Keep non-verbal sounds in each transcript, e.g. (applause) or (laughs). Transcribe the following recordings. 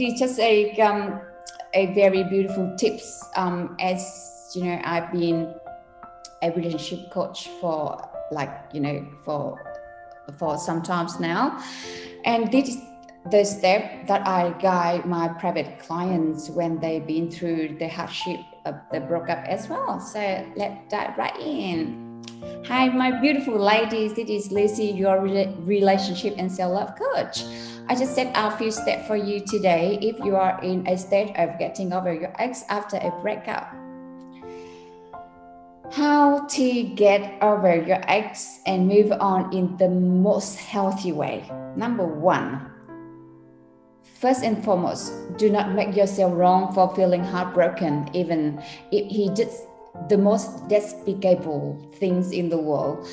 Is just a um, a very beautiful tips. Um, as you know, I've been a relationship coach for like you know for for some times now, and this is the step that I guide my private clients when they've been through the hardship of the breakup as well. So let that right in. Hi, my beautiful ladies. This is Lucy, your relationship and self love coach. I just set out a few steps for you today if you are in a state of getting over your ex after a breakup. How to get over your ex and move on in the most healthy way. Number one, first and foremost, do not make yourself wrong for feeling heartbroken, even if he did the most despicable things in the world.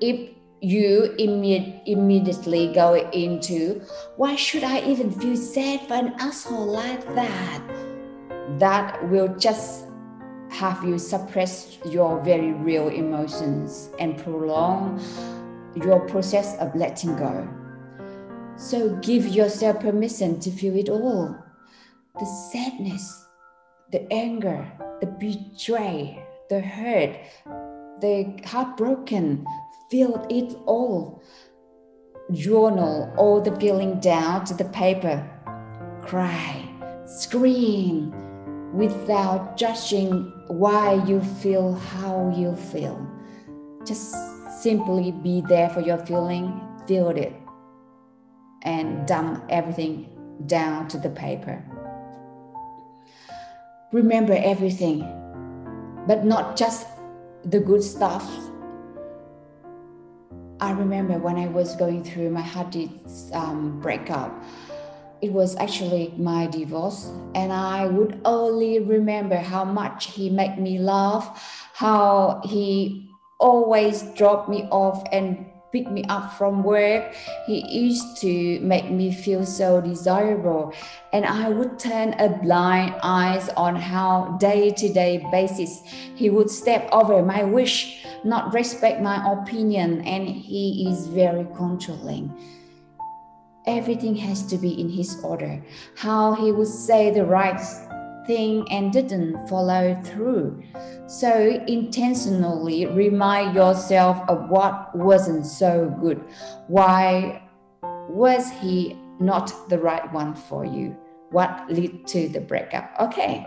If you imme- immediately go into why should I even feel sad for an asshole like that? That will just have you suppress your very real emotions and prolong your process of letting go. So give yourself permission to feel it all the sadness, the anger, the betray, the hurt, the heartbroken, feel it all. Journal all the feeling down to the paper. Cry, scream, without judging why you feel how you feel. Just simply be there for your feeling, feel it, and dump everything down to the paper. Remember everything, but not just the good stuff. I remember when I was going through my hard um, breakup, it was actually my divorce, and I would only remember how much he made me laugh, how he always dropped me off and pick me up from work. He used to make me feel so desirable, and I would turn a blind eyes on how day to day basis he would step over my wish, not respect my opinion, and he is very controlling. Everything has to be in his order. How he would say the right thing and didn't follow through. So intentionally remind yourself of what wasn't so good. Why was he not the right one for you? What led to the breakup? Okay.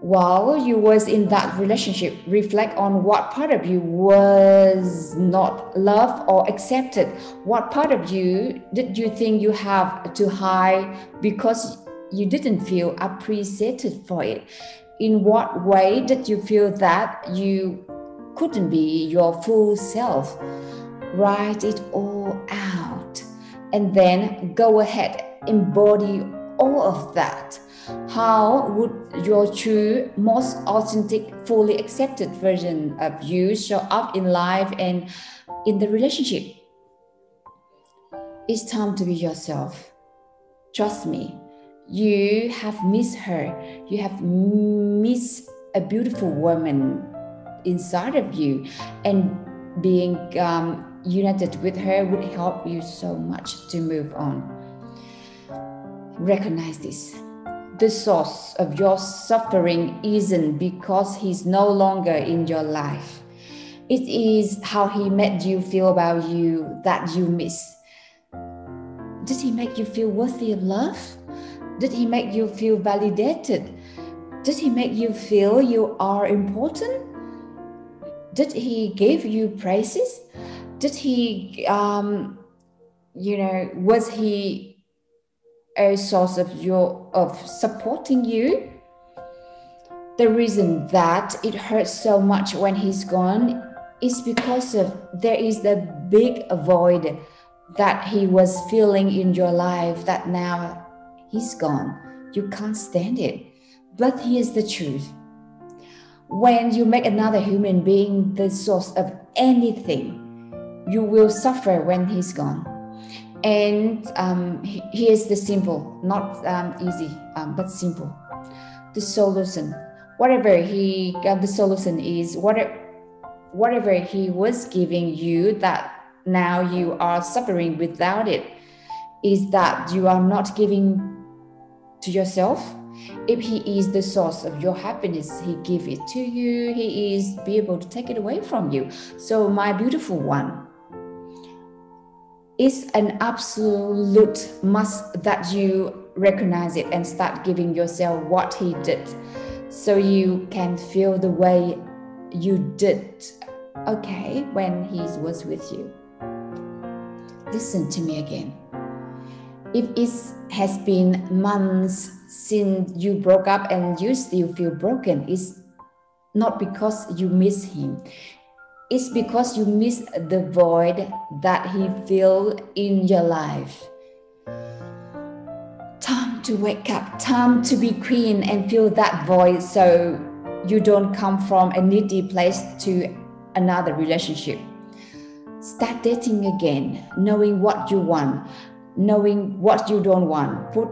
While you was in that relationship, reflect on what part of you was not loved or accepted. What part of you did you think you have to hide because you didn't feel appreciated for it? In what way did you feel that you couldn't be your full self? Write it all out and then go ahead, embody all of that. How would your true, most authentic, fully accepted version of you show up in life and in the relationship? It's time to be yourself. Trust me, you have missed her. You have missed a beautiful woman inside of you. And being um, united with her would help you so much to move on. Recognize this. The source of your suffering isn't because he's no longer in your life. It is how he made you feel about you that you miss. Did he make you feel worthy of love did he make you feel validated? Did he make you feel you are important? Did he give you praises? Did he, um, you know, was he a source of your of supporting you? The reason that it hurts so much when he's gone is because of there is the big void that he was feeling in your life that now he's gone. You can't stand it. But here's the truth when you make another human being the source of anything, you will suffer when he's gone. And um, here's the simple, not um, easy, um, but simple. The solution, whatever he got, the solution is whatever, whatever he was giving you that now you are suffering without it, is that you are not giving to yourself. If he is the source of your happiness he give it to you. He is be able to take it away from you. So my beautiful one it's an absolute must that you recognize it and start giving yourself what he did. So you can feel the way you did. Okay when he was with you. Listen to me again if it has been months since you broke up and you still feel broken, it's not because you miss him. It's because you miss the void that he filled in your life. Time to wake up, time to be queen and fill that void so you don't come from a needy place to another relationship. Start dating again, knowing what you want, knowing what you don't want. Put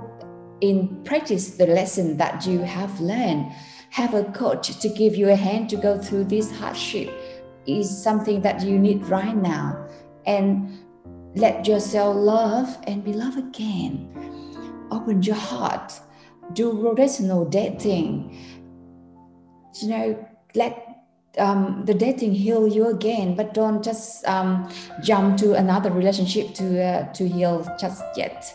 in practice the lesson that you have learned. Have a coach to give you a hand to go through this hardship is something that you need right now. And let yourself love and be loved again. Open your heart. Do rotational dating. You know, let um, the dating heal you again, but don't just um, jump to another relationship to uh, to heal just yet.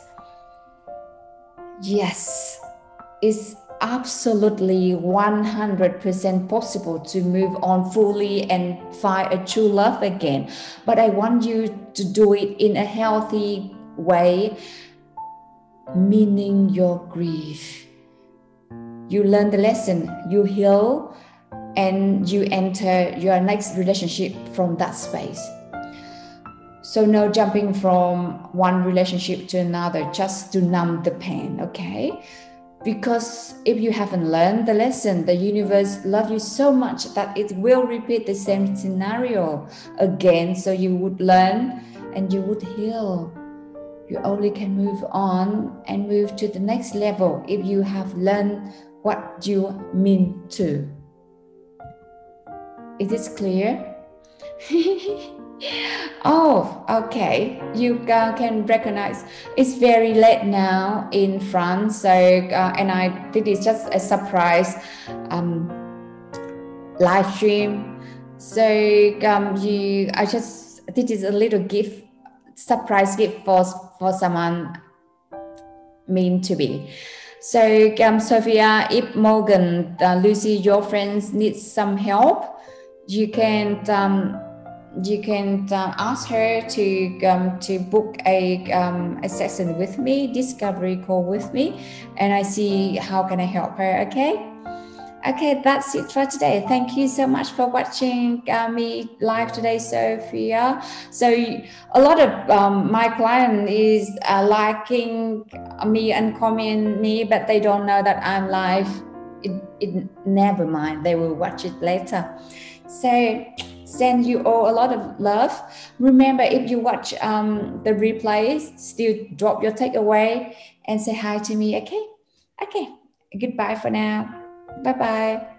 Yes, it's absolutely 100% possible to move on fully and find a true love again. But I want you to do it in a healthy way, meaning your grief. You learn the lesson, you heal, and you enter your next relationship from that space. So no jumping from one relationship to another just to numb the pain, okay? Because if you haven't learned the lesson, the universe loves you so much that it will repeat the same scenario again. So you would learn and you would heal. You only can move on and move to the next level if you have learned what you mean to. Is this clear? (laughs) oh, okay. You uh, can recognize it's very late now in France. So, uh, and I think it's just a surprise um, live stream. So, um, you, I just this is a little gift, surprise gift for for someone mean to be. So, um, Sophia, if Morgan, uh, Lucy, your friends need some help, you can. Um, you can uh, ask her to um, to book a, um, a session with me discovery call with me and i see how can i help her okay? Okay that's it for today. Thank you so much for watching uh, me live today sophia. So a lot of um, my client is uh, liking me and comment me but they don't know that i'm live. It, it never mind they will watch it later so send you all a lot of love. Remember, if you watch um, the replays, still drop your takeaway and say hi to me. Okay, okay. Goodbye for now. Bye bye.